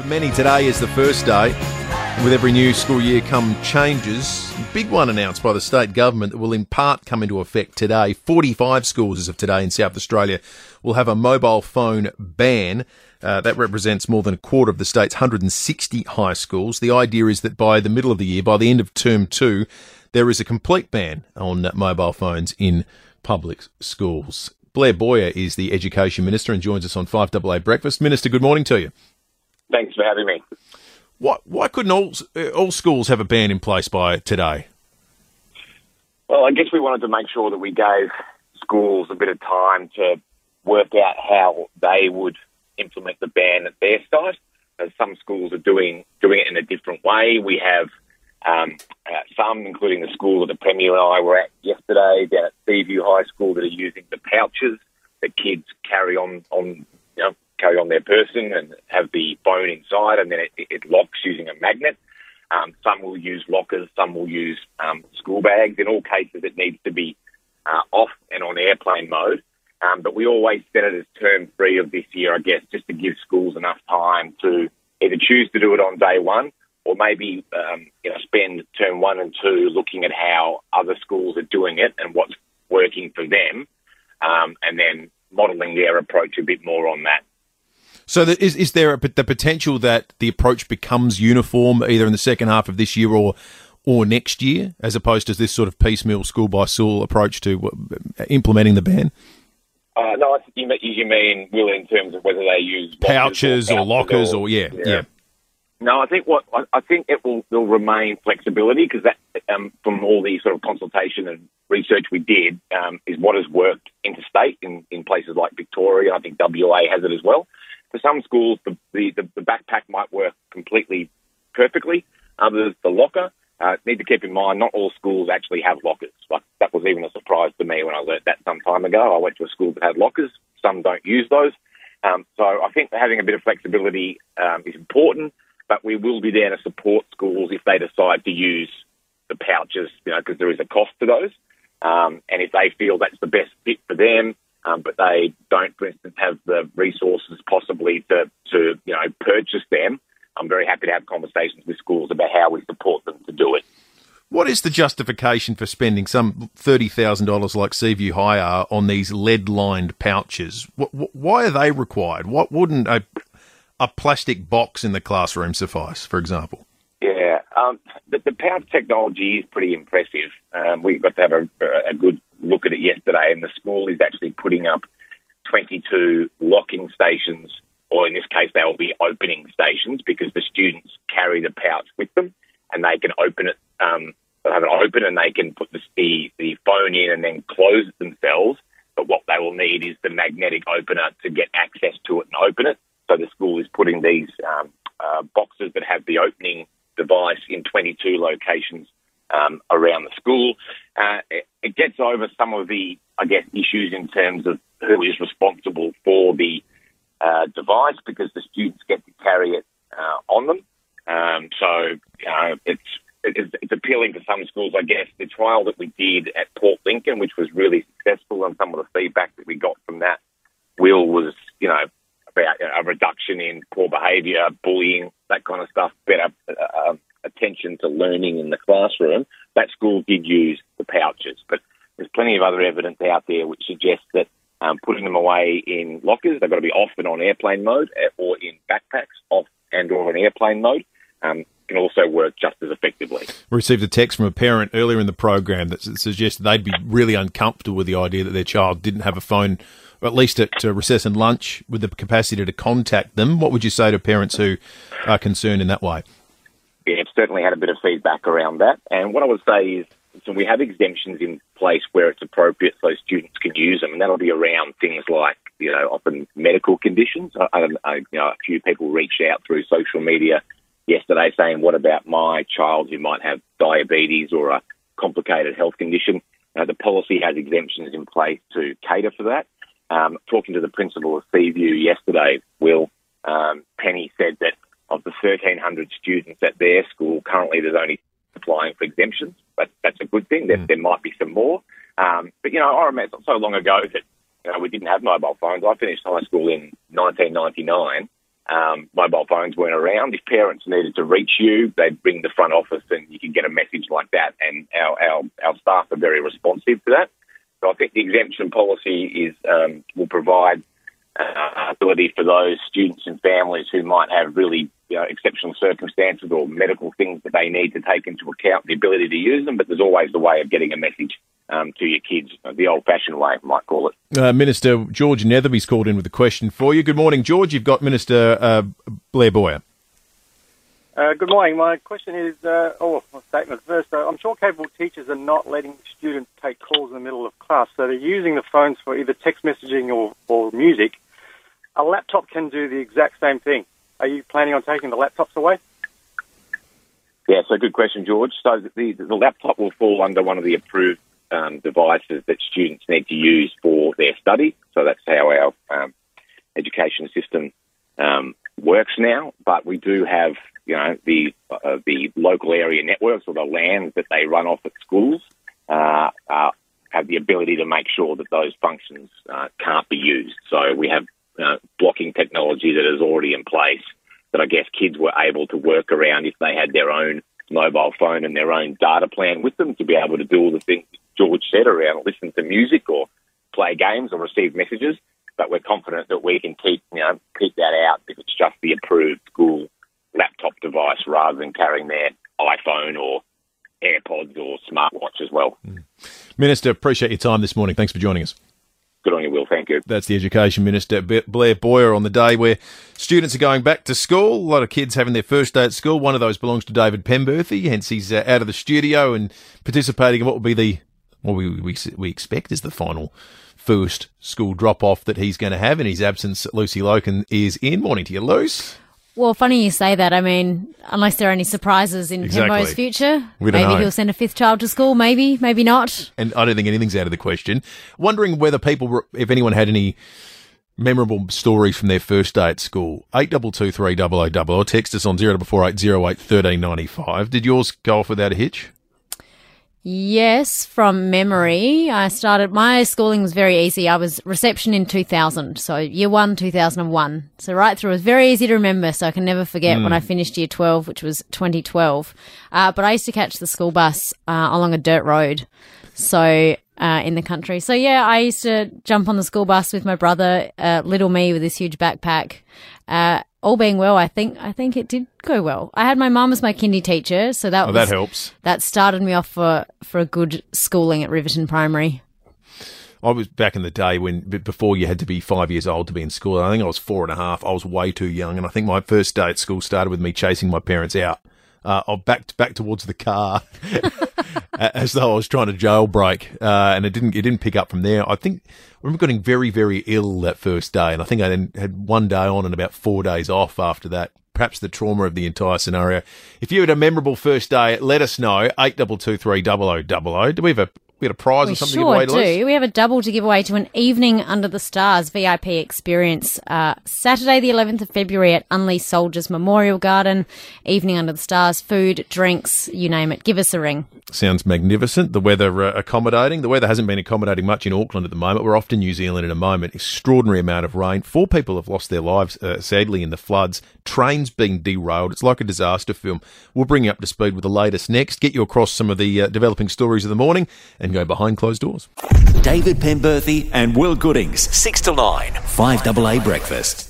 For many, today is the first day. With every new school year come changes. Big one announced by the state government that will in part come into effect today. 45 schools as of today in South Australia will have a mobile phone ban. Uh, that represents more than a quarter of the state's 160 high schools. The idea is that by the middle of the year, by the end of term two, there is a complete ban on mobile phones in public schools. Blair Boyer is the Education Minister and joins us on 5AA Breakfast. Minister, good morning to you. Thanks for having me. Why, why couldn't all, all schools have a ban in place by today? Well, I guess we wanted to make sure that we gave schools a bit of time to work out how they would implement the ban at their site. As some schools are doing doing it in a different way. We have um, uh, some, including the school that the Premier and I were at yesterday down at Seaview High School, that are using the pouches that kids carry on on you know, carry on their person and have the phone inside, and then it, it locks using a magnet. Um, some will use lockers, some will use um, school bags. In all cases, it needs to be uh, off and on airplane mode. Um, but we always set it as term three of this year, I guess, just to give schools enough time to either choose to do it on day one or maybe um, you know spend term one and two looking at how other schools are doing it and what's working for them, um, and then modelling their approach a bit more on that. So, is is there a, the potential that the approach becomes uniform either in the second half of this year or or next year, as opposed to this sort of piecemeal school by school approach to implementing the ban? Uh, no, I think you mean, you mean Will in terms of whether they use pouches or, or lockers or, or yeah, yeah, yeah. No, I think what I think it will, will remain flexibility because that um, from all the sort of consultation and research we did um, is what has worked interstate in, in places like Victoria. I think WA has it as well for some schools, the, the, the, backpack might work completely perfectly. Others, the locker. Uh, need to keep in mind, not all schools actually have lockers. Like that was even a surprise to me when I learned that some time ago. I went to a school that had lockers. Some don't use those. Um, so I think having a bit of flexibility um, is important, but we will be there to support schools if they decide to use the pouches, you know, because there is a cost to those. Um, and if they feel that's the best fit for them, um, but they don't, for instance, have the resources possibly to, to you know purchase them. I'm very happy to have conversations with schools about how we support them to do it. What is the justification for spending some thirty thousand dollars like Seaview High are on these lead-lined pouches? Why are they required? What wouldn't a a plastic box in the classroom suffice, for example? Yeah, um, the, the pouch technology is pretty impressive. Um, we got to have a, a good look at it yesterday, and the school is actually putting up 22 locking stations, or in this case, they will be opening stations because the students carry the pouch with them and they can open it. Um, they'll have it open and they can put the, the, the phone in and then close it themselves. But what they will need is the magnetic opener to get access to it and open it. So the school is putting these um, uh, boxes that have the opening device in 22 locations um, around the school. Uh, gets over some of the, I guess, issues in terms of who is responsible for the uh, device because the students get to carry it uh, on them. Um, so it's, it's, it's appealing to some schools, I guess. The trial that we did at Port Lincoln, which was really successful, and some of the feedback that we got from that, Will was, you know, about a reduction in poor behaviour, bullying, that kind of stuff, better uh, attention to learning in the classroom, that school did use the pouches. But there's plenty of other evidence out there which suggests that um, putting them away in lockers, they've got to be off and on airplane mode, eh, or in backpacks off and or on airplane mode. Um, can also work just as effectively. We received a text from a parent earlier in the program that suggested they'd be really uncomfortable with the idea that their child didn't have a phone, at least at uh, recess and lunch, with the capacity to contact them. What would you say to parents who are concerned in that way? yeah, certainly had a bit of feedback around that. And what I would say is, so we have exemptions in place where it's appropriate so students can use them, and that'll be around things like, you know, often medical conditions. I, I, you know, a few people reached out through social media yesterday saying, what about my child who might have diabetes or a complicated health condition? Uh, the policy has exemptions in place to cater for that. Um, talking to the principal of Seaview yesterday, Will, um, Penny said that of the 1,300 students at their school, currently there's only applying for exemptions, but that's a good thing. There, mm. there might be some more. Um, but, you know, I remember so long ago that you know, we didn't have mobile phones. I finished high school in 1999, um, mobile phones weren't around. If parents needed to reach you, they'd ring the front office and you could get a message like that. And our, our, our staff are very responsive to that. So I think the exemption policy is um, will provide uh, ability for those students and families who might have really you know, exceptional circumstances or medical things that they need to take into account the ability to use them. But there's always the way of getting a message um, to your kids, the old-fashioned way, I might call it. Uh, Minister George Netherby's called in with a question for you. Good morning, George. You've got Minister uh, Blair Boyer. Uh, good morning. My question is, uh, oh, my statement first. Uh, I'm sure capable teachers are not letting students take calls in the middle of class, so they're using the phones for either text messaging or, or music. A laptop can do the exact same thing. Are you planning on taking the laptops away? Yeah, so good question, George. So the, the laptop will fall under one of the approved um, devices that students need to use for their study. So that's how our um, education system um, works now. But we do have, you know, the uh, the local area networks or the LANs that they run off at schools uh, uh, have the ability to make sure that those functions uh, can't be used. So we have uh, blocking technology that is already in place that I guess kids were able to work around if they had their own mobile phone and their own data plan with them to be able to do all the things George said around listen to music or play games or receive messages. But we're confident that we can keep you know keep that out if it's just the approved school laptop device rather than carrying their iPhone or AirPods or smartwatch as well. Mm. Minister, appreciate your time this morning. Thanks for joining us. Good on you, Will. Thank you. That's the Education Minister, Blair Boyer, on the day where students are going back to school. A lot of kids having their first day at school. One of those belongs to David Penberthy, hence he's uh, out of the studio and participating in what will be the what we, we, we expect is the final first school drop off that he's going to have in his absence. Lucy Loken is in. Morning to you, Luce. Well, funny you say that. I mean, unless there are any surprises in exactly. Pembo's future, maybe know. he'll send a fifth child to school. Maybe, maybe not. And I don't think anything's out of the question. Wondering whether people, if anyone had any memorable stories from their first day at school. Eight double two three double o double or text us on zero double four eight zero eight thirteen ninety five. Did yours go off without a hitch? Yes, from memory. I started, my schooling was very easy. I was reception in 2000. So year one, 2001. So right through. It was very easy to remember. So I can never forget mm. when I finished year 12, which was 2012. Uh, but I used to catch the school bus, uh, along a dirt road. So, uh, in the country. So yeah, I used to jump on the school bus with my brother, uh, little me with this huge backpack. Uh, all being well, I think I think it did go well. I had my mum as my kindy teacher, so that oh, was, that helps. That started me off for for a good schooling at Riverton Primary. I was back in the day when before you had to be five years old to be in school. I think I was four and a half. I was way too young, and I think my first day at school started with me chasing my parents out. Uh, back back towards the car, as though I was trying to jailbreak, uh, and it didn't it didn't pick up from there. I think I remember getting very, very ill that first day, and I think I then had one day on and about four days off after that. Perhaps the trauma of the entire scenario. If you had a memorable first day, let us know. Eight double two three double o double o. Do we have a we had a prize we or something sure to give away do. We have a double to give away to an evening under the stars VIP experience. Uh, Saturday, the 11th of February at Unley Soldiers Memorial Garden. Evening under the stars, food, drinks, you name it. Give us a ring. Sounds magnificent. The weather uh, accommodating. The weather hasn't been accommodating much in Auckland at the moment. We're off to New Zealand in a moment. Extraordinary amount of rain. Four people have lost their lives, uh, sadly, in the floods. Trains being derailed. It's like a disaster film. We'll bring you up to speed with the latest next. Get you across some of the uh, developing stories of the morning and go behind closed doors. David Penberthy and Will Goodings, 6 to 9, 5AA Breakfast.